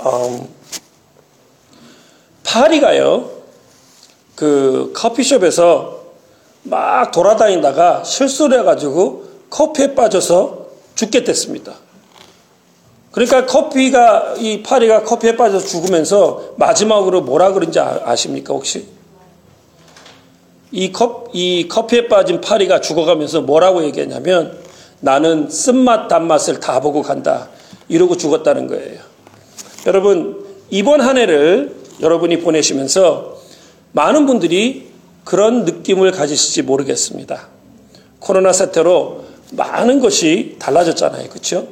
음, 파리가요, 그 커피숍에서 막 돌아다니다가 실수를 해가지고 커피에 빠져서 죽게 됐습니다. 그러니까 커피가, 이 파리가 커피에 빠져서 죽으면서 마지막으로 뭐라 그런지 아, 아십니까, 혹시? 이, 컵, 이 커피에 빠진 파리가 죽어가면서 뭐라고 얘기했냐면 나는 쓴맛, 단맛을 다 보고 간다. 이러고 죽었다는 거예요. 여러분, 이번 한 해를 여러분이 보내시면서 많은 분들이 그런 느낌을 가지실지 모르겠습니다. 코로나 사태로 많은 것이 달라졌잖아요. 그렇죠?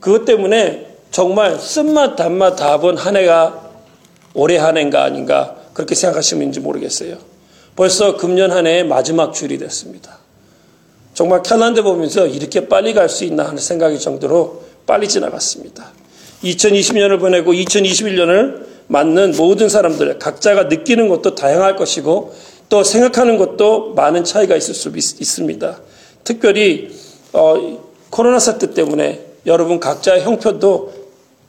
그것 때문에 정말 쓴맛, 단맛 다 본 한 해가 올해 한 해인가 아닌가 그렇게 생각하시는지 모르겠어요. 벌써 금년 한 해의 마지막 주일이 됐습니다. 정말 캘린더 보면서 이렇게 빨리 갈 수 있나 하는 생각이 정도로 빨리 지나갔습니다. 2020년을 보내고 2021년을 맞는 모든 사람들 각자가 느끼는 것도 다양할 것이고 또 생각하는 것도 많은 차이가 있을 수 있, 습니다 특별히 어, 코로나 사태 때문에 여러분 각자의 형편도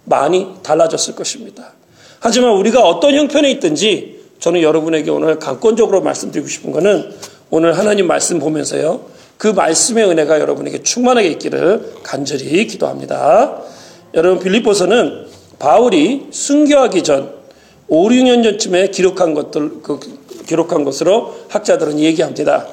많이 달라졌을 것입니다. 하지만 우리가 어떤 형편에 있든지 저는 여러분에게 오늘 강권적으로 말씀드리고 싶은 것은 오늘 하나님 말씀 보면서요. 그 말씀의 은혜가 여러분에게 충만하게 있기를 간절히 기도합니다. 여러분 빌립보서는 바울이 순교하기 전 5, 6년 전쯤에 기록한 것들 그, 기록한 것으로 학자들은 얘기합니다.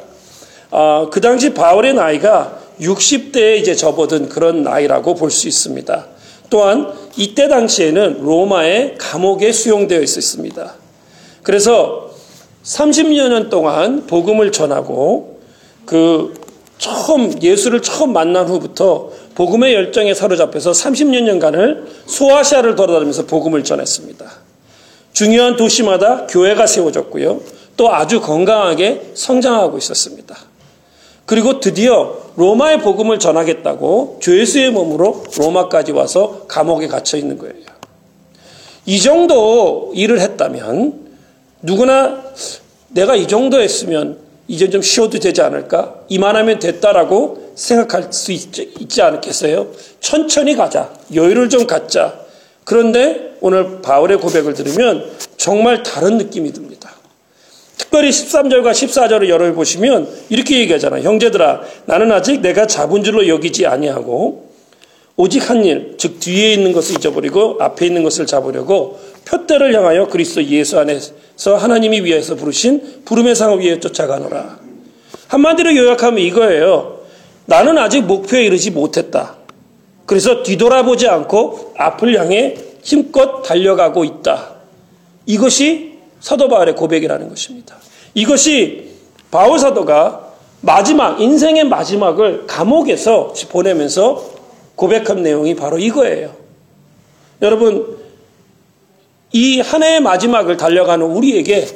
어, 그 당시 바울의 나이가 60대에 이제 접어든 그런 나이라고 볼 수 있습니다. 또한 이때 당시에는 로마의 감옥에 수용되어 있었습니다. 그래서 30여 년 동안 복음을 전하고 그 처음 예수를 처음 만난 후부터 복음의 열정에 사로잡혀서 30여 년간을 소아시아를 돌아다니면서 복음을 전했습니다. 중요한 도시마다 교회가 세워졌고요. 또 아주 건강하게 성장하고 있었습니다. 그리고 드디어 로마의 복음을 전하겠다고 죄수의 몸으로 로마까지 와서 감옥에 갇혀 있는 거예요. 이 정도 일을 했다면 누구나 내가 이 정도 했으면 이제 좀 쉬어도 되지 않을까? 이만하면 됐다라고 생각할 수 있지, 있지 않겠어요? 천천히 가자. 여유를 좀 갖자. 그런데 오늘 바울의 고백을 들으면 정말 다른 느낌이 듭니다. 특별히 13절과 14절을 열어 보시면 이렇게 얘기하잖아요. 형제들아, 나는 아직 내가 잡은 줄로 여기지 아니하고 오직 한 일, 즉 뒤에 있는 것을 잊어버리고 앞에 있는 것을 잡으려고 표대를 향하여 그리스도 예수 안에서 하나님이 위해서 부르신 부름의 상을 위해 쫓아가노라. 한마디로 요약하면 이거예요. 나는 아직 목표에 이르지 못했다. 그래서 뒤돌아보지 않고 앞을 향해 힘껏 달려가고 있다. 이것이 사도 바울의 고백이라는 것입니다. 이것이 바울 사도가 마지막 인생의 마지막을 감옥에서 보내면서 고백한 내용이 바로 이거예요. 여러분 이 한 해의 마지막을 달려가는 우리에게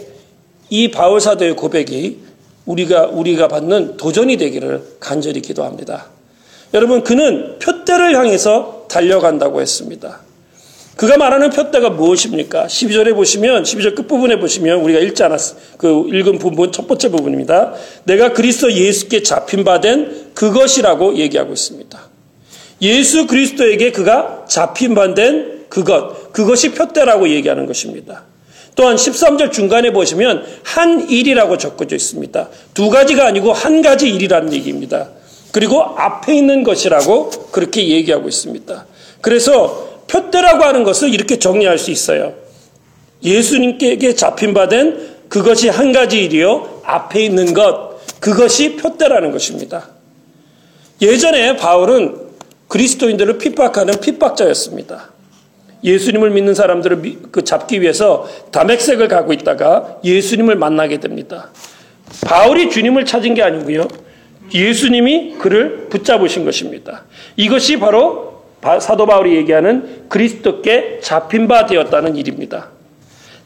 이 바울 사도의 고백이 우리가 우리가 받는 도전이 되기를 간절히 기도합니다. 여러분 그는 표대를 향해서 달려간다고 했습니다. 그가 말하는 표대가 무엇입니까? 12절에 보시면 12절 끝부분에 보시면 우리가 읽지 않았 그 읽은 부분 첫 번째 부분입니다. 내가 그리스도 예수께 잡힌 바 된 그것이라고 얘기하고 있습니다. 예수 그리스도에게 그가 잡힌 바 된 그것, 그것이 표대라고 얘기하는 것입니다. 또한 13절 중간에 보시면 한 일이라고 적혀져 있습니다. 두 가지가 아니고 한 가지 일이라는 얘기입니다. 그리고 앞에 있는 것이라고 그렇게 얘기하고 있습니다. 그래서 표대라고 하는 것을 이렇게 정리할 수 있어요. 예수님께 잡힌 바 된 그것이 한 가지 일이요. 앞에 있는 것, 그것이 표대라는 것입니다. 예전에 바울은 그리스도인들을 핍박하는 핍박자였습니다. 예수님을 믿는 사람들을 그 잡기 위해서 담액색을 가고 있다가 예수님을 만나게 됩니다. 바울이 주님을 찾은 게 아니고요. 예수님이 그를 붙잡으신 것입니다. 이것이 바로 사도 바울이 얘기하는 그리스도께 잡힌 바 되었다는 일입니다.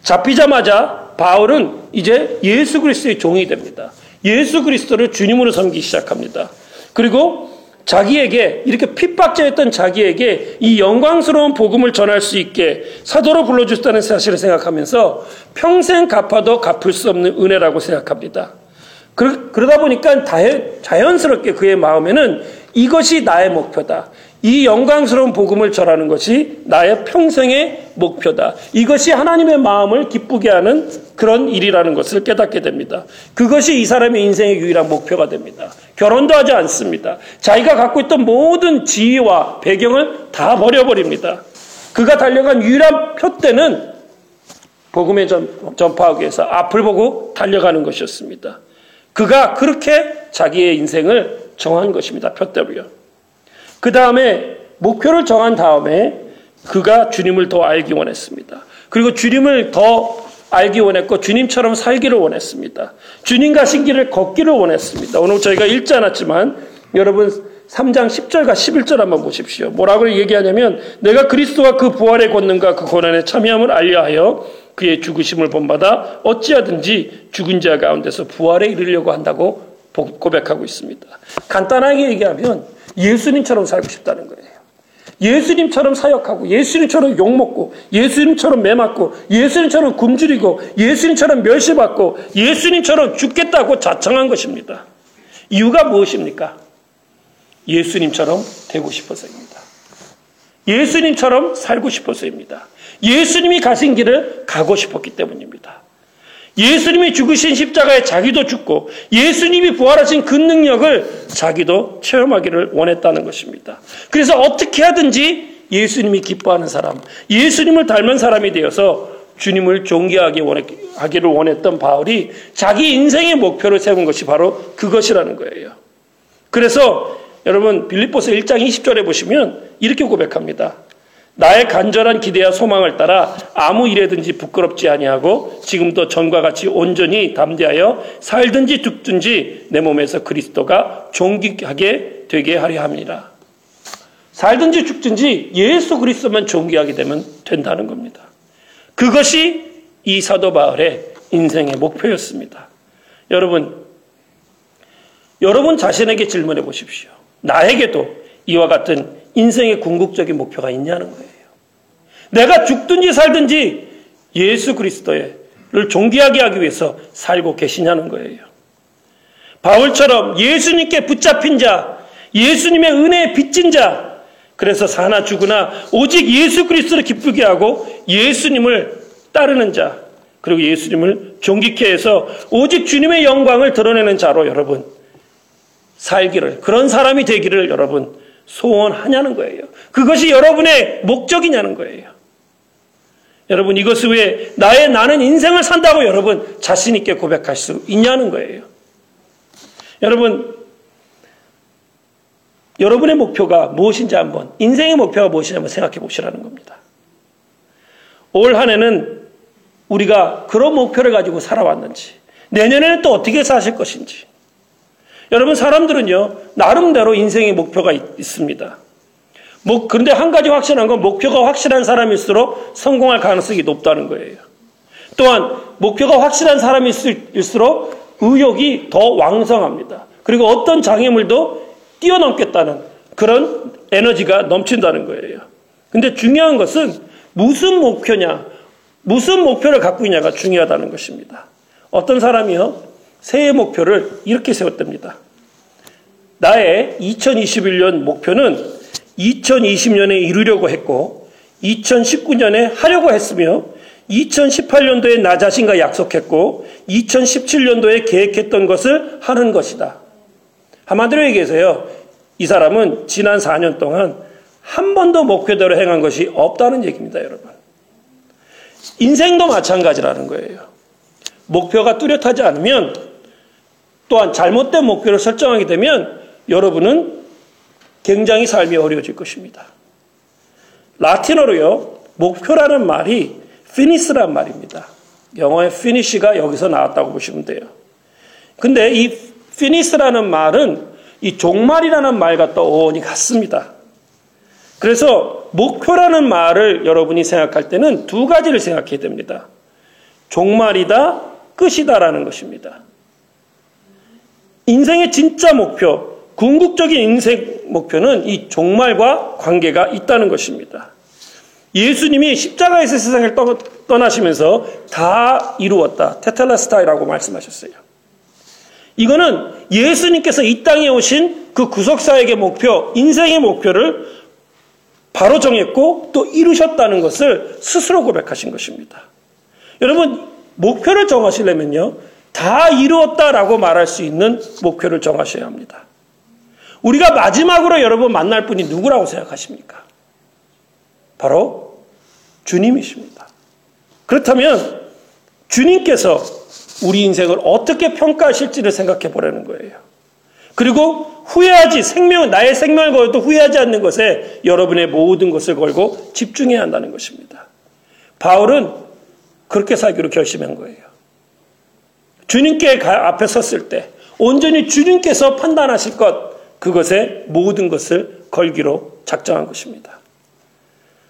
잡히자마자 바울은 이제 예수 그리스도의 종이 됩니다. 예수 그리스도를 주님으로 섬기기 시작합니다. 그리고 자기에게 이렇게 핍박자였던 자기에게 이 영광스러운 복음을 전할 수 있게 사도로 불러주셨다는 사실을 생각하면서 평생 갚아도 갚을 수 없는 은혜라고 생각합니다. 그러, 다 보니까 자연스럽게 그의 마음에는 이것이 나의 목표다. 이 영광스러운 복음을 전하는 것이 나의 평생의 목표다. 이것이 하나님의 마음을 기쁘게 하는 그런 일이라는 것을 깨닫게 됩니다. 그것이 이 사람의 인생의 유일한 목표가 됩니다. 결혼도 하지 않습니다. 자기가 갖고 있던 모든 지위와 배경을 다 버려버립니다. 그가 달려간 유일한 표대는 복음의 전파하기 위해서 앞을 보고 달려가는 것이었습니다. 그가 그렇게 자기의 인생을 정한 것입니다. 표대로요. 그 다음에 목표를 정한 다음에 그가 주님을 더 알기 원했습니다. 그리고 주님을 더 알기 원했고 주님처럼 살기를 원했습니다. 주님 가신 길을 걷기를 원했습니다. 오늘 저희가 읽지 않았지만 여러분 3장 10절과 11절 한번 보십시오. 뭐라고 얘기하냐면 내가 그리스도와 그 부활의 권능과 그 고난에 참여함을 알려하여 그의 죽으심을 본받아 어찌하든지 죽은 자 가운데서 부활에 이르려고 한다고 고백하고 있습니다. 간단하게 얘기하면 예수님처럼 살고 싶다는 거예요. 예수님처럼 사역하고 예수님처럼 욕먹고 예수님처럼 매맞고 예수님처럼 굶주리고 예수님처럼 멸시받고 예수님처럼 죽겠다고 자청한 것입니다. 이유가 무엇입니까? 예수님처럼 되고 싶어서입니다. 예수님처럼 살고 싶어서입니다. 예수님이 가신 길을 가고 싶었기 때문입니다. 예수님이 죽으신 십자가에 자기도 죽고 예수님이 부활하신 그 능력을 자기도 체험하기를 원했다는 것입니다. 그래서 어떻게 하든지 예수님이 기뻐하는 사람, 예수님을 닮은 사람이 되어서 주님을 존귀하게 하기를 원했던 바울이 자기 인생의 목표를 세운 것이 바로 그것이라는 거예요. 그래서 여러분 빌립보서 1장 20절에 보시면 이렇게 고백합니다. 나의 간절한 기대와 소망을 따라 아무 일에든지 부끄럽지 아니하고 지금도 전과 같이 온전히 담대하여 살든지 죽든지 내 몸에서 그리스도가 존귀하게 되게 하려 합니다. 살든지 죽든지 예수 그리스도만 존귀하게 되면 된다는 겁니다. 그것이 이 사도 바울의 인생의 목표였습니다. 여러분, 여러분 자신에게 질문해 보십시오. 나에게도 이와 같은 인생의 궁극적인 목표가 있냐는 거예요. 내가 죽든지 살든지 예수 그리스도를 존귀하게 하기 위해서 살고 계시냐는 거예요. 바울처럼 예수님께 붙잡힌 자, 예수님의 은혜에 빚진 자, 그래서 사나 죽으나 오직 예수 그리스도를 기쁘게 하고 예수님을 따르는 자, 그리고 예수님을 존귀케 해서 오직 주님의 영광을 드러내는 자로 여러분 살기를 그런 사람이 되기를 여러분 소원하냐는 거예요. 그것이 여러분의 목적이냐는 거예요. 여러분 이것을 왜 나의 나는 인생을 산다고 여러분 자신 있게 고백할 수 있냐는 거예요. 여러분 여러분의 목표가 무엇인지 한번 인생의 목표가 무엇인지 한번 생각해 보시라는 겁니다. 올 한해는 우리가 그런 목표를 가지고 살아왔는지 내년에는 또 어떻게 사실 것인지 여러분 사람들은요 나름대로 인생의 목표가 있, 습니다 뭐 그런데 한 가지 확실한 건 목표가 확실한 사람일수록 성공할 가능성이 높다는 거예요. 또한 목표가 확실한 사람일수록 의욕이 더 왕성합니다. 그리고 어떤 장애물도 뛰어넘겠다는 그런 에너지가 넘친다는 거예요. 근데 중요한 것은 무슨 목표냐, 무슨 목표를 갖고 있냐가 중요하다는 것입니다. 어떤 사람이요, 새해 목표를 이렇게 세웠답니다. 나의 2021년 목표는 2020년에 이루려고 했고 2019년에 하려고 했으며 2018년도에 나 자신과 약속했고 2017년도에 계획했던 것을 하는 것이다. 한마디로 얘기해서요. 이 사람은 지난 4년 동안 한 번도 목표대로 행한 것이 없다는 얘기입니다, 여러분. 인생도 마찬가지라는 거예요. 목표가 뚜렷하지 않으면 또한 잘못된 목표를 설정하게 되면 여러분은 굉장히 삶이 어려워질 것입니다. 라틴어로요, 목표라는 말이 finis란 말입니다. 영어의 finish가 여기서 나왔다고 보시면 돼요. 근데 이 finish라는 말은 이 종말이라는 말과 떠오니 같습니다. 그래서 목표라는 말을 여러분이 생각할 때는 두 가지를 생각해야 됩니다. 종말이다, 끝이다라는 것입니다. 인생의 진짜 목표, 궁극적인 인생 목표는 이 종말과 관계가 있다는 것입니다. 예수님이 십자가에서 세상을 떠나시면서 다 이루었다. 테텔라스타이라고 말씀하셨어요. 이거는 예수님께서 이 땅에 오신 그 구속사에게 목표, 인생의 목표를 바로 정했고 또 이루셨다는 것을 스스로 고백하신 것입니다. 여러분, 목표를 정하시려면요, 다 이루었다라고 말할 수 있는 목표를 정하셔야 합니다. 우리가 마지막으로 여러분 만날 분이 누구라고 생각하십니까? 바로 주님이십니다. 그렇다면 주님께서 우리 인생을 어떻게 평가하실지를 생각해 보라는 거예요. 그리고 후회하지 생명 나의 생명을 걸어도 후회하지 않는 것에 여러분의 모든 것을 걸고 집중해야 한다는 것입니다. 바울은 그렇게 살기로 결심한 거예요. 주님께 앞에 섰을 때 온전히 주님께서 판단하실 것 그것에 모든 것을 걸기로 작정한 것입니다.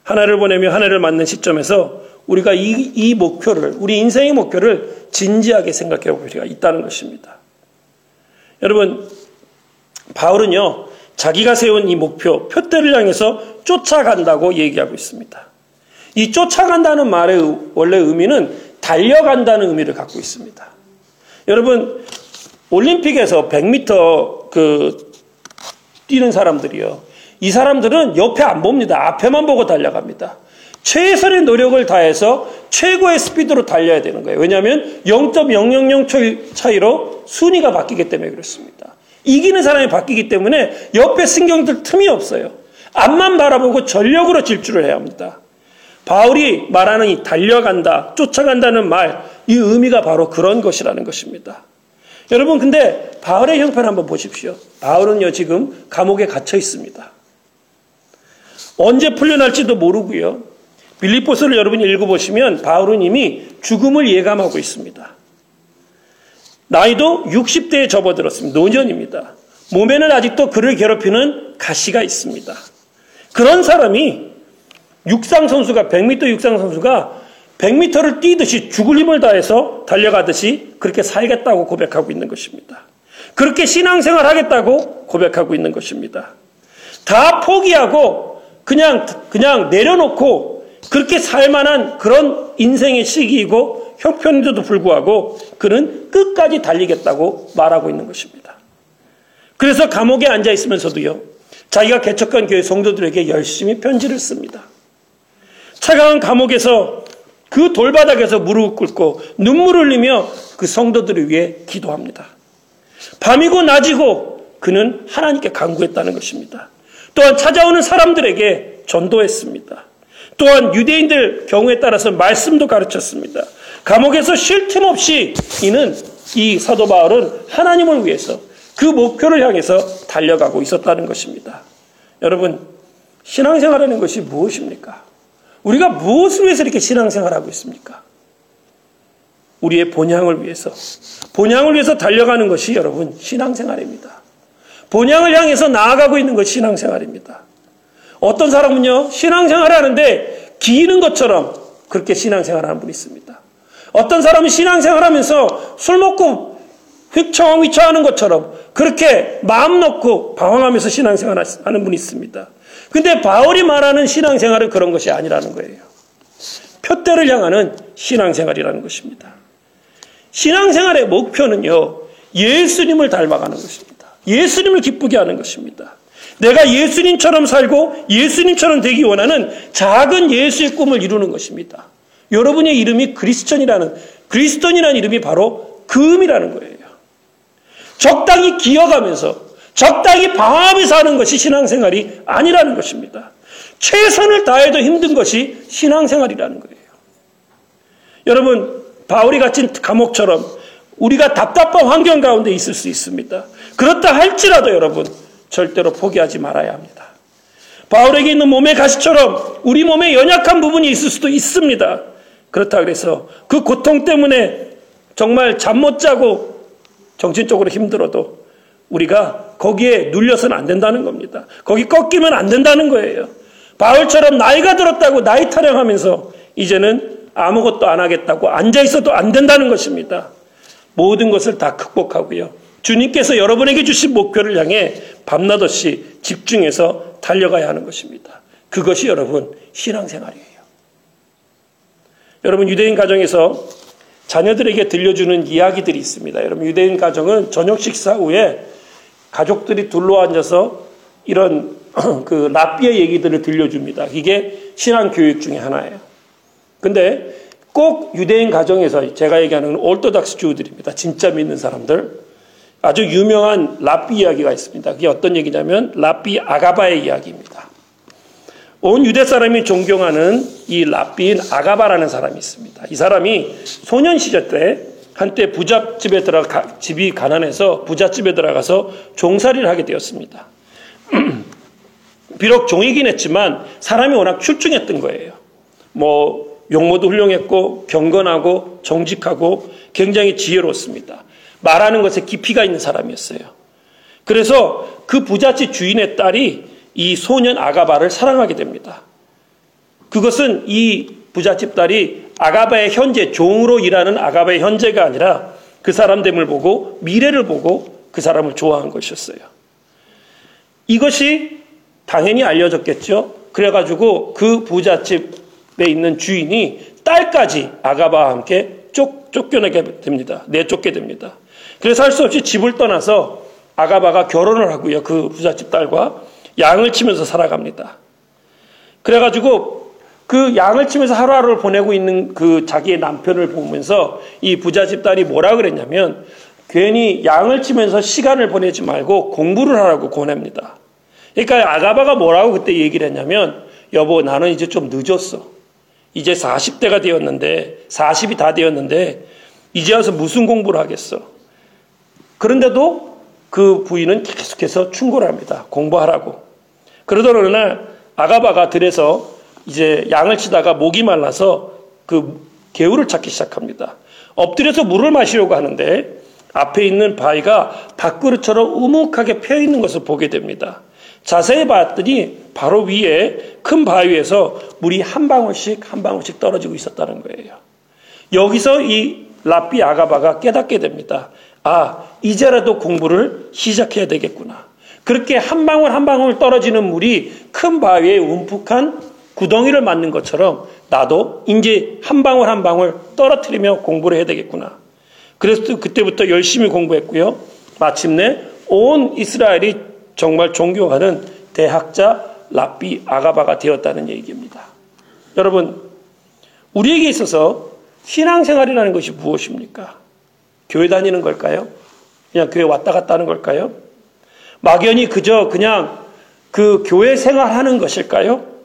하나를 보내며 하나를 맞는 시점에서 우리가 이, 이 목표를 우리 인생의 목표를 진지하게 생각해 볼 필요가 있다는 것입니다. 여러분 바울은요 자기가 세운 이 목표 표대를 향해서 쫓아간다고 얘기하고 있습니다. 이 쫓아간다는 말의 원래 의미는 달려간다는 의미를 갖고 있습니다. 여러분 올림픽에서 100m 그 뛰는 사람들이요. 이 사람들은 옆에 안 봅니다. 앞에만 보고 달려갑니다. 최선의 노력을 다해서 최고의 스피드로 달려야 되는 거예요. 왜냐하면 0.000초 차이로 순위가 바뀌기 때문에 그렇습니다. 이기는 사람이 바뀌기 때문에 옆에 신경들 틈이 없어요. 앞만 바라보고 전력으로 질주를 해야 합니다. 바울이 말하는 이 달려간다, 쫓아간다는 말, 이 의미가 바로 그런 것이라는 것입니다. 여러분, 근데 바울의 형편을 한번 보십시오. 바울은요, 지금 감옥에 갇혀 있습니다. 언제 풀려날지도 모르고요. 빌리포스를 여러분이 읽어보시면 바울은 이미 죽음을 예감하고 있습니다. 나이도 60대에 접어들었습니다. 노년입니다. 몸에는 아직도 그를 괴롭히는 가시가 있습니다. 그런 사람이 육상 선수가 100m 육상 선수가 100m를 뛰듯이 죽을 힘을 다해서 달려가듯이 그렇게 살겠다고 고백하고 있는 것입니다. 그렇게 신앙생활 하겠다고 고백하고 있는 것입니다. 다 포기하고 그냥 그냥 내려놓고 그렇게 살만한 그런 인생의 시기이고 형편인데도 불구하고 그는 끝까지 달리겠다고 말하고 있는 것입니다. 그래서 감옥에 앉아 있으면서도요, 자기가 개척한 교회 성도들에게 열심히 편지를 씁니다. 차가운 감옥에서 그 돌바닥에서 무릎을 꿇고 눈물을 흘리며 그 성도들을 위해 기도합니다. 밤이고 낮이고 그는 하나님께 간구했다는 것입니다. 또한 찾아오는 사람들에게 전도했습니다. 또한 유대인들 경우에 따라서 말씀도 가르쳤습니다. 감옥에서 쉴 틈 없이 이는 이 사도 바울은 하나님을 위해서 그 목표를 향해서 달려가고 있었다는 것입니다. 여러분, 신앙생활하는 것이 무엇입니까? 우리가 무엇을 위해서 이렇게 신앙생활하고 있습니까? 우리의 본향을 위해서, 본향을 위해서 달려가는 것이 여러분 신앙생활입니다. 본향을 향해서 나아가고 있는 것이 신앙생활입니다. 어떤 사람은요, 신앙생활 하는데 기는 것처럼 그렇게 신앙생활 하는 분이 있습니다. 어떤 사람은 신앙생활 하면서 술 먹고 휘청휘청 하는 것처럼 그렇게 마음 놓고 방황하면서 신앙생활 하는 분이 있습니다. 근데 바울이 말하는 신앙생활은 그런 것이 아니라는 거예요. 표대를 향하는 신앙생활이라는 것입니다. 신앙생활의 목표는요, 예수님을 닮아가는 것입니다. 예수님을 기쁘게 하는 것입니다. 내가 예수님처럼 살고 예수님처럼 되기 원하는 작은 예수의 꿈을 이루는 것입니다. 여러분의 이름이 그리스천이라는 그리스도인이라는 이름이 바로 그 의미라는 거예요. 적당히 기어가면서 적당히 방황하면서 하는 것이 신앙생활이 아니라는 것입니다. 최선을 다해도 힘든 것이 신앙생활이라는 거예요. 여러분 바울이 갇힌 감옥처럼 우리가 답답한 환경 가운데 있을 수 있습니다. 그렇다 할지라도 여러분 절대로 포기하지 말아야 합니다. 바울에게 있는 몸의 가시처럼 우리 몸에 연약한 부분이 있을 수도 있습니다. 그렇다 그래서 그 고통 때문에 정말 잠 못 자고 정신적으로 힘들어도 우리가 거기에 눌려서는 안 된다는 겁니다. 거기 꺾이면 안 된다는 거예요. 바울처럼 나이가 들었다고 나이 타령하면서 이제는 아무것도 안 하겠다고 앉아 있어도 안 된다는 것입니다. 모든 것을 다 극복하고요. 주님께서 여러분에게 주신 목표를 향해 밤낮 없이 집중해서 달려가야 하는 것입니다. 그것이 여러분 신앙생활이에요. 여러분 유대인 가정에서 자녀들에게 들려주는 이야기들이 있습니다. 여러분 유대인 가정은 저녁 식사 후에 가족들이 둘러 앉아서 이런 그 랍비의 얘기들을 들려줍니다. 이게 신앙 교육 중에 하나예요. 근데 꼭 유대인 가정에서 제가 얘기하는 올토닥스 주들입니다. 진짜 믿는 사람들. 아주 유명한 랍비 이야기가 있습니다. 그게 어떤 얘기냐면 랍비 아가바의 이야기입니다. 온 유대 사람이 존경하는 이 랍비인 아가바라는 사람이 있습니다. 이 사람이 소년 시절 때 한때 부잣집에 들어가 집이 가난해서 부잣집에 들어가서 종살이를 하게 되었습니다. 비록 종이긴 했지만 사람이 워낙 출중했던 거예요. 뭐 용모도 훌륭했고 경건하고 정직하고 굉장히 지혜로웠습니다. 말하는 것에 깊이가 있는 사람이었어요. 그래서 그 부잣집 주인의 딸이 이 소년 아가바를 사랑하게 됩니다. 그것은 이 부잣집 딸이 아가바의 현재 종으로 일하는 아가바의 현재가 아니라 그 사람 됨을 보고 미래를 보고 그 사람을 좋아한 것이었어요. 이것이 당연히 알려졌겠죠. 그래가지고 그 부잣집에 있는 주인이 딸까지 아가바와 함께 쫓, 쫓겨나게 됩니다. 내쫓게 됩니다. 그래서 할 수 없이 집을 떠나서 아가바가 결혼을 하고요. 그 부잣집 딸과 양을 치면서 살아갑니다. 그래가지고 그 양을 치면서 하루하루를 보내고 있는 그 자기의 남편을 보면서 이 부잣집 딸이 뭐라 그랬냐면 괜히 양을 치면서 시간을 보내지 말고 공부를 하라고 권합니다. 그러니까 아가바가 뭐라고 그때 얘기를 했냐면 여보 나는 이제 좀 늦었어. 이제 40대가 되었는데 40이 다 되었는데 이제 와서 무슨 공부를 하겠어. 그런데도 그 부인은 계속해서 충고를 합니다. 공부하라고. 그러던 어느 날 아가바가 들에서 이제 양을 치다가 목이 말라서 그 개울을 찾기 시작합니다. 엎드려서 물을 마시려고 하는데 앞에 있는 바위가 밥그릇처럼 우묵하게 펴 있는 것을 보게 됩니다. 자세히 봤더니 바로 위에 큰 바위에서 물이 한 방울씩 한 방울씩 떨어지고 있었다는 거예요. 여기서 이 라삐 아가바가 깨닫게 됩니다. 아, 이제라도 공부를 시작해야 되겠구나. 그렇게 한 방울 한 방울 떨어지는 물이 큰 바위에 움푹한 구덩이를 맞는 것처럼 나도 이제 한 방울 한 방울 떨어뜨리며 공부를 해야 되겠구나. 그래서 그때부터 열심히 공부했고요. 마침내 온 이스라엘이 정말 존경하는 대학자 라삐 아가바가 되었다는 얘기입니다. 여러분, 우리에게 있어서 신앙생활이라는 것이 무엇입니까? 교회 다니는 걸까요? 그냥 교회 왔다 갔다 하는 걸까요? 막연히 그저 그냥 그 교회 생활하는 것일까요?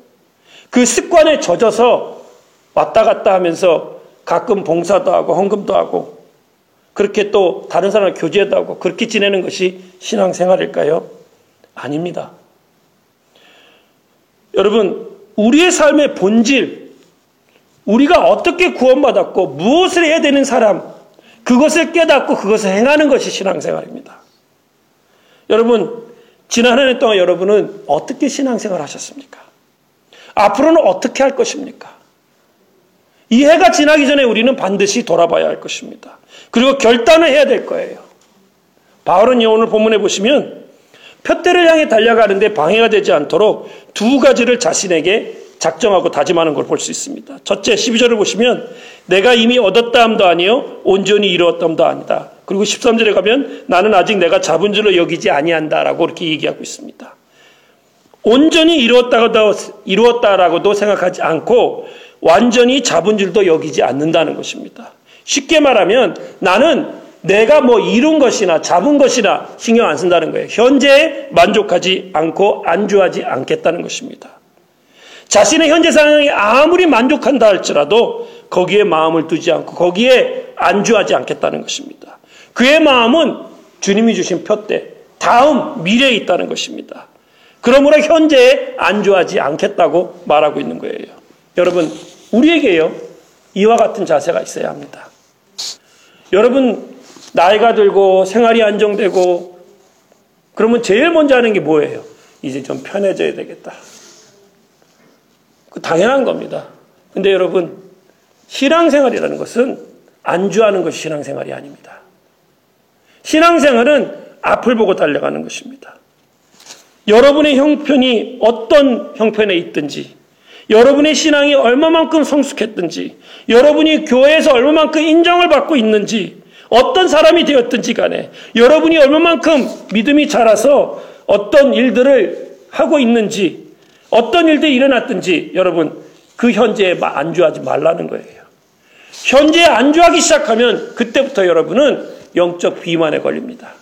그 습관에 젖어서 왔다 갔다 하면서 가끔 봉사도 하고 헌금도 하고 그렇게 또 다른 사람을 교제도 하고 그렇게 지내는 것이 신앙생활일까요? 아닙니다. 여러분, 우리의 삶의 본질, 우리가 어떻게 구원받았고 무엇을 해야 되는 사람, 그것을 깨닫고 그것을 행하는 것이 신앙생활입니다. 여러분, 지난 한 해 동안 여러분은 어떻게 신앙생활 하셨습니까? 앞으로는 어떻게 할 것입니까? 이 해가 지나기 전에 우리는 반드시 돌아봐야 할 것입니다. 그리고 결단을 해야 될 거예요. 바울은 오늘 본문에 보시면 표대를 향해 달려가는데 방해가 되지 않도록 두 가지를 자신에게 작정하고 다짐하는 걸 볼 수 있습니다. 첫째 12절을 보시면 내가 이미 얻었다 함도 아니요 온전히 이루었다 함도 아니다. 그리고 13절에 가면 나는 아직 내가 잡은 줄로 여기지 아니한다라고 이렇게 얘기하고 있습니다. 온전히 이루었다고도 이루었다라고도 생각하지 않고 완전히 잡은 줄도 여기지 않는다는 것입니다. 쉽게 말하면 나는 내가 뭐 이룬 것이나 잡은 것이나 신경 안 쓴다는 거예요. 현재에 만족하지 않고 안주하지 않겠다는 것입니다. 자신의 현재 상황에 아무리 만족한다 할지라도 거기에 마음을 두지 않고 거기에 안주하지 않겠다는 것입니다. 그의 마음은 주님이 주신 표대, 다음 미래에 있다는 것입니다. 그러므로 현재에 안주하지 않겠다고 말하고 있는 거예요. 여러분, 우리에게요, 이와 같은 자세가 있어야 합니다. 여러분, 나이가 들고 생활이 안정되고 그러면 제일 먼저 하는 게 뭐예요? 이제 좀 편해져야 되겠다. 그 당연한 겁니다. 근데 여러분, 신앙생활이라는 것은 안주하는 것이 신앙생활이 아닙니다. 신앙생활은 앞을 보고 달려가는 것입니다. 여러분의 형편이 어떤 형편에 있든지, 여러분의 신앙이 얼마만큼 성숙했든지, 여러분이 교회에서 얼마만큼 인정을 받고 있는지, 어떤 사람이 되었든지 간에 여러분이 얼마만큼 믿음이 자라서 어떤 일들을 하고 있는지 어떤 일들이 일어났든지 여러분 그 현재에 안주하지 말라는 거예요. 현재에 안주하기 시작하면 그때부터 여러분은 영적 비만에 걸립니다.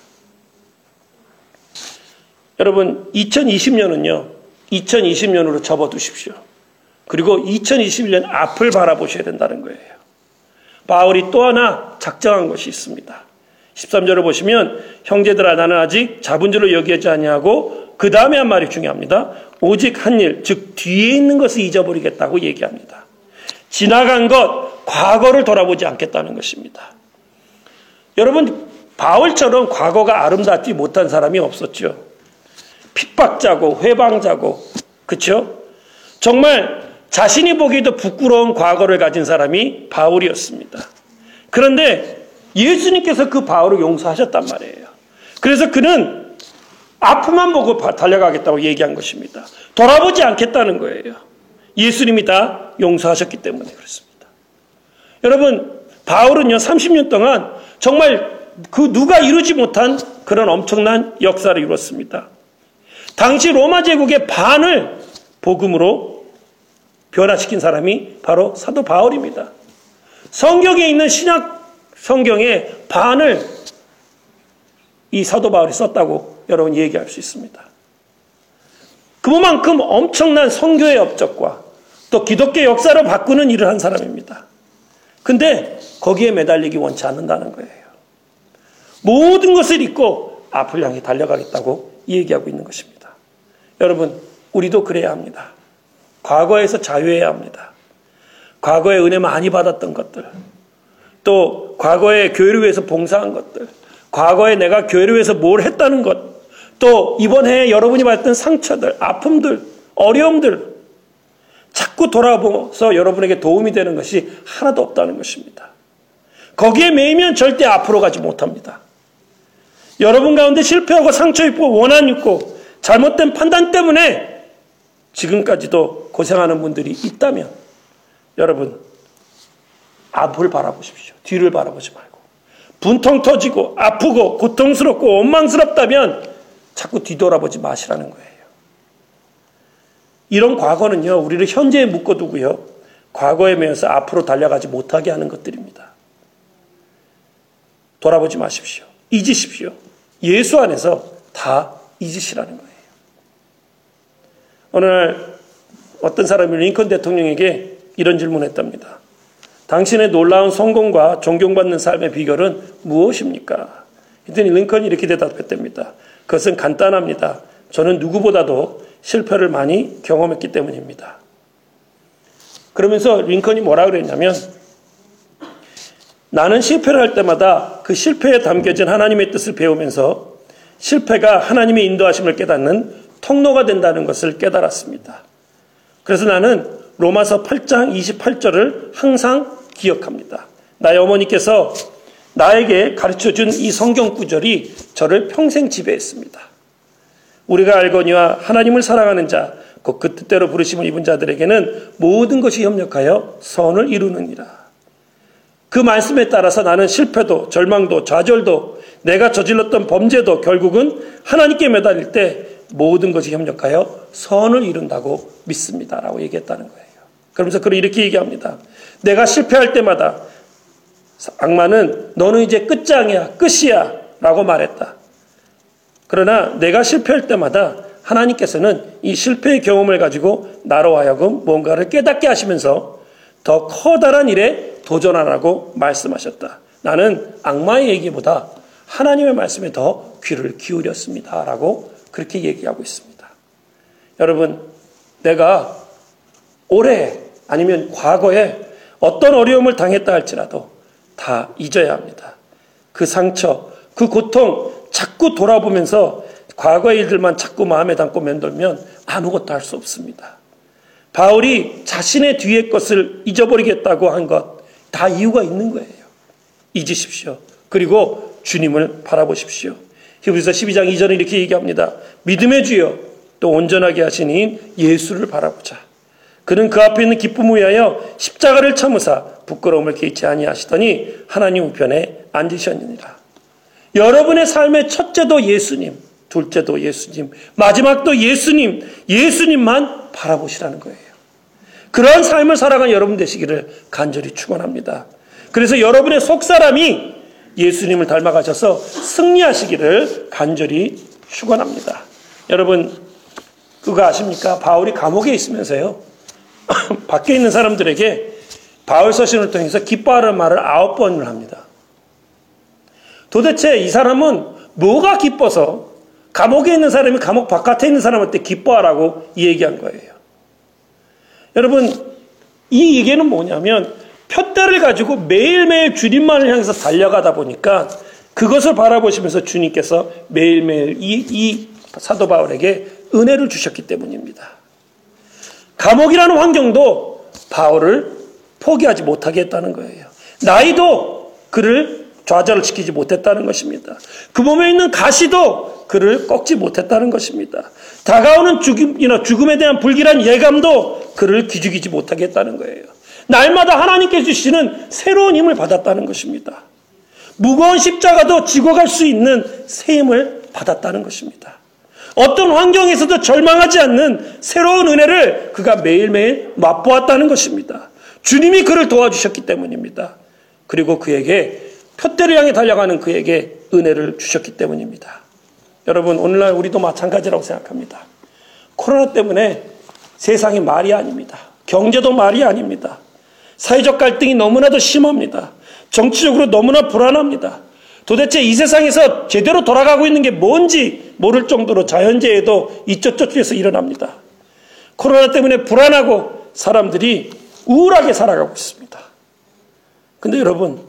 여러분 2020년은요. 2020년으로 접어두십시오. 그리고 2021년 앞을 바라보셔야 된다는 거예요. 바울이 또 하나 작정한 것이 있습니다. 13절을 보시면 형제들아 나는 아직 잡은 줄로 여기지 아니하고 그 다음에 한 말이 중요합니다. 오직 한 일, 즉 뒤에 있는 것을 잊어버리겠다고 얘기합니다. 지나간 것, 과거를 돌아보지 않겠다는 것입니다. 여러분 바울처럼 과거가 아름답지 못한 사람이 없었죠. 핍박자고 회방자고 그렇죠? 정말 자신이 보기에도 부끄러운 과거를 가진 사람이 바울이었습니다. 그런데 예수님께서 그 바울을 용서하셨단 말이에요. 그래서 그는 아픔만 보고 달려가겠다고 얘기한 것입니다. 돌아보지 않겠다는 거예요. 예수님이 다 용서하셨기 때문에 그렇습니다. 여러분, 바울은요, 30년 동안 정말 그 누가 이루지 못한 그런 엄청난 역사를 이뤘습니다. 당시 로마 제국의 반을 복음으로 변화시킨 사람이 바로 사도 바울입니다. 성경에 있는 신약 성경의 반을 이 사도 바울이 썼다고 여러분 얘기할 수 있습니다. 그만큼 엄청난 성교의 업적과 또 기독교 역사를 바꾸는 일을 한 사람입니다. 근데 거기에 매달리기 원치 않는다는 거예요. 모든 것을 잊고 앞을 향해 달려가겠다고 얘기하고 있는 것입니다. 여러분, 우리도 그래야 합니다. 과거에서 자유해야 합니다. 과거에 은혜 많이 받았던 것들, 또 과거에 교회를 위해서 봉사한 것들, 과거에 내가 교회를 위해서 뭘 했다는 것, 또 이번 해에 여러분이 받았던 상처들, 아픔들, 어려움들, 자꾸 돌아보면서 여러분에게 도움이 되는 것이 하나도 없다는 것입니다. 거기에 매이면 절대 앞으로 가지 못합니다. 여러분 가운데 실패하고 상처 입고 원한 있고 잘못된 판단 때문에 지금까지도 고생하는 분들이 있다면 여러분 앞을 바라보십시오. 뒤를 바라보지 말고 분통 터지고 아프고 고통스럽고 원망스럽다면 자꾸 뒤돌아보지 마시라는 거예요. 이런 과거는요 우리를 현재에 묶어두고요 과거에 매여서 앞으로 달려가지 못하게 하는 것들입니다. 돌아보지 마십시오. 잊으십시오. 예수 안에서 다 잊으시라는 거예요. 오늘 어떤 사람이 링컨 대통령에게 이런 질문했답니다. 당신의 놀라운 성공과 존경받는 삶의 비결은 무엇입니까? 그랬더니 링컨이 이렇게 대답했답니다. 그것은 간단합니다. 저는 누구보다도 실패를 많이 경험했기 때문입니다. 그러면서 링컨이 뭐라 그랬냐면 나는 실패를 할 때마다 그 실패에 담겨진 하나님의 뜻을 배우면서 실패가 하나님의 인도하심을 깨닫는 통로가 된다는 것을 깨달았습니다. 그래서 나는 로마서 8장 28절을 항상 기억합니다. 나의 어머니께서 나에게 가르쳐 준 이 성경 구절이 저를 평생 지배했습니다. 우리가 알거니와 하나님을 사랑하는 자, 그 뜻대로 부르심을 입은 자들에게는 모든 것이 협력하여 선을 이루느니라. 그 말씀에 따라서 나는 실패도 절망도 좌절도 내가 저질렀던 범죄도 결국은 하나님께 매달릴 때 모든 것이 협력하여 선을 이룬다고 믿습니다. 라고 얘기했다는 거예요. 그러면서 그를 이렇게 얘기합니다. 내가 실패할 때마다 악마는 너는 이제 끝장이야, 끝이야. 라고 말했다. 그러나 내가 실패할 때마다 하나님께서는 이 실패의 경험을 가지고 나로 하여금 뭔가를 깨닫게 하시면서 더 커다란 일에 도전하라고 말씀하셨다. 나는 악마의 얘기보다 하나님의 말씀에 더 귀를 기울였습니다. 라고 그렇게 얘기하고 있습니다. 여러분, 내가 올해 아니면 과거에 어떤 어려움을 당했다 할지라도 다 잊어야 합니다. 그 상처, 그 고통 자꾸 돌아보면서 과거의 일들만 자꾸 마음에 담고 맴돌면 아무것도 할 수 없습니다. 바울이 자신의 뒤의 것을 잊어버리겠다고 한 것, 다 이유가 있는 거예요. 잊으십시오. 그리고 주님을 바라보십시오. 히브리서 12장 2절에 이렇게 얘기합니다. 믿음의 주여 또 온전하게 하시니 예수를 바라보자. 그는 그 앞에 있는 기쁨을 위하여 십자가를 참으사 부끄러움을 개치 아니하시더니 하나님 우편에 앉으셨느니라. 여러분의 삶의 첫째도 예수님, 둘째도 예수님, 마지막도 예수님, 예수님만 바라보시라는 거예요. 그러한 삶을 살아가는 여러분 되시기를 간절히 축원합니다. 그래서 여러분의 속사람이 예수님을 닮아가셔서 승리하시기를 간절히 축원합니다. 여러분 그거 아십니까? 바울이 감옥에 있으면서요. 밖에 있는 사람들에게 바울 서신을 통해서 기뻐하는 말을 아홉 번을 합니다. 도대체 이 사람은 뭐가 기뻐서 감옥에 있는 사람이 감옥 바깥에 있는 사람한테 기뻐하라고 얘기한 거예요. 여러분, 이 얘기는 뭐냐면 푯대를 가지고 매일매일 주님만을 향해서 달려가다 보니까 그것을 바라보시면서 주님께서 매일매일 이, 이 사도 바울에게 은혜를 주셨기 때문입니다. 감옥이라는 환경도 바울을 포기하지 못하게 했다는 거예요. 나이도 그를 좌절을 시키지 못했다는 것입니다. 그 몸에 있는 가시도 그를 꺾지 못했다는 것입니다. 다가오는 죽음이나 죽음에 대한 불길한 예감도 그를 기죽이지 못하게 했다는 거예요. 날마다 하나님께 주시는 새로운 힘을 받았다는 것입니다. 무거운 십자가도 지고 갈 수 있는 새 힘을 받았다는 것입니다. 어떤 환경에서도 절망하지 않는 새로운 은혜를 그가 매일매일 맛보았다는 것입니다. 주님이 그를 도와주셨기 때문입니다. 그리고 그에게 표대를 향해 달려가는 그에게 은혜를 주셨기 때문입니다. 여러분, 오늘날 우리도 마찬가지라고 생각합니다. 코로나 때문에 세상이 말이 아닙니다. 경제도 말이 아닙니다. 사회적 갈등이 너무나도 심합니다. 정치적으로 너무나 불안합니다. 도대체 이 세상에서 제대로 돌아가고 있는 게 뭔지 모를 정도로 자연재해도 이쪽저쪽에서 일어납니다. 코로나 때문에 불안하고 사람들이 우울하게 살아가고 있습니다. 근데 여러분,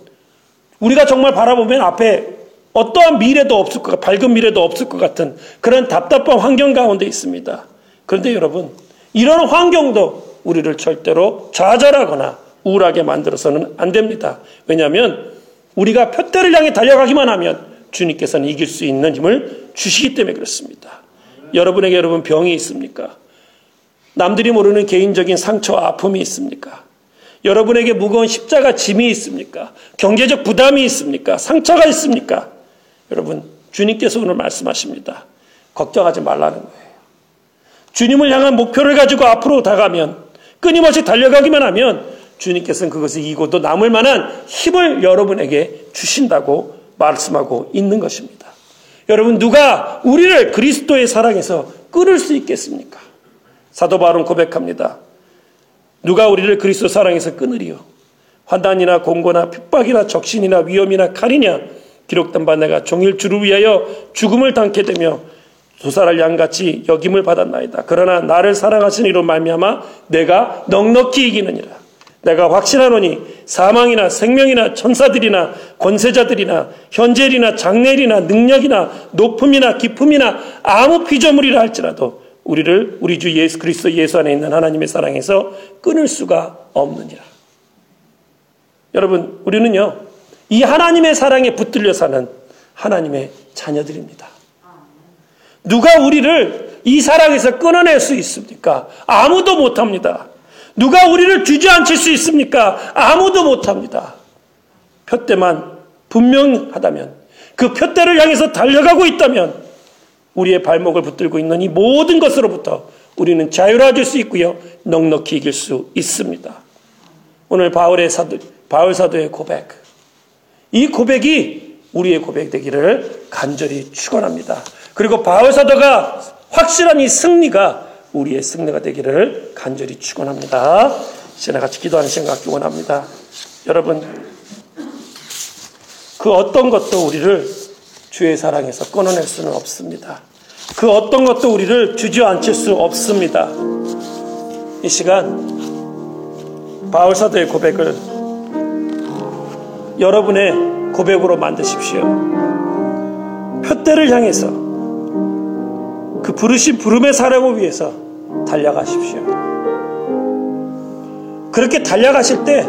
우리가 정말 바라보면 앞에 어떠한 미래도 없을 것, 밝은 미래도 없을 것 같은 그런 답답한 환경 가운데 있습니다. 그런데 여러분, 이런 환경도 우리를 절대로 좌절하거나 우울하게 만들어서는 안 됩니다. 왜냐하면 우리가 표대를 향해 달려가기만 하면 주님께서는 이길 수 있는 힘을 주시기 때문에 그렇습니다. 여러분에게 여러분 병이 있습니까? 남들이 모르는 개인적인 상처와 아픔이 있습니까? 여러분에게 무거운 십자가 짐이 있습니까? 경제적 부담이 있습니까? 상처가 있습니까? 여러분, 주님께서 오늘 말씀하십니다. 걱정하지 말라는 거예요. 주님을 향한 목표를 가지고 앞으로 다가면 끊임없이 달려가기만 하면 주님께서는 그것을 이고도 남을 만한 힘을 여러분에게 주신다고 말씀하고 있는 것입니다. 여러분 누가 우리를 그리스도의 사랑에서 끊을 수 있겠습니까? 사도 바울은 고백합니다. 누가 우리를 그리스도 사랑에서 끊으리요? 환단이나 공고나 핍박이나 적신이나 위험이나 칼이냐 기록된 바 내가 종일 주를 위하여 죽음을 당게 되며 두살을 양같이 여김을 받았나이다. 그러나 나를 사랑하신 이로 말미암아 내가 넉넉히 이기느니라. 내가 확신하노니 사망이나 생명이나 천사들이나 권세자들이나 현재일이나 장래일이나 능력이나 높음이나 기품이나 아무 피조물이라 할지라도 우리를 우리 주 예수 그리스도 예수 안에 있는 하나님의 사랑에서 끊을 수가 없느니라. 여러분, 우리는요, 이 하나님의 사랑에 붙들려 사는 하나님의 자녀들입니다. 누가 우리를 이 사랑에서 끊어낼 수 있습니까? 아무도 못합니다. 누가 우리를 주저앉힐 수 있습니까? 아무도 못합니다. 표대만 분명하다면 그 표대를 향해서 달려가고 있다면 우리의 발목을 붙들고 있는 이 모든 것으로부터 우리는 자유로워질 수 있고요. 넉넉히 이길 수 있습니다. 오늘 바울의 사도, 바울 사도의 고백. 이 고백이 우리의 고백 되기를 간절히 축원합니다. 그리고 바울 사도가 확실한 이 승리가 우리의 승리가 되기를 간절히 축원합니다. 이제 같이 기도하는 시간 갖기 원합니다. 여러분 그 어떤 것도 우리를 주의 사랑에서 끊어낼 수는 없습니다. 그 어떤 것도 우리를 주저앉힐 수 없습니다. 이 시간 바울 사도의 고백을 여러분의 고백으로 만드십시오. 표대를 향해서 그 부르신 부름의 사랑을 위해서 달려가십시오. 그렇게 달려가실 때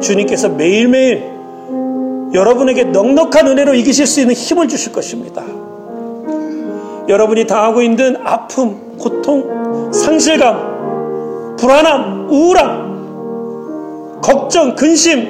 주님께서 매일매일 여러분에게 넉넉한 은혜로 이기실 수 있는 힘을 주실 것입니다. 여러분이 당하고 있는 아픔, 고통, 상실감, 불안함, 우울함, 걱정, 근심,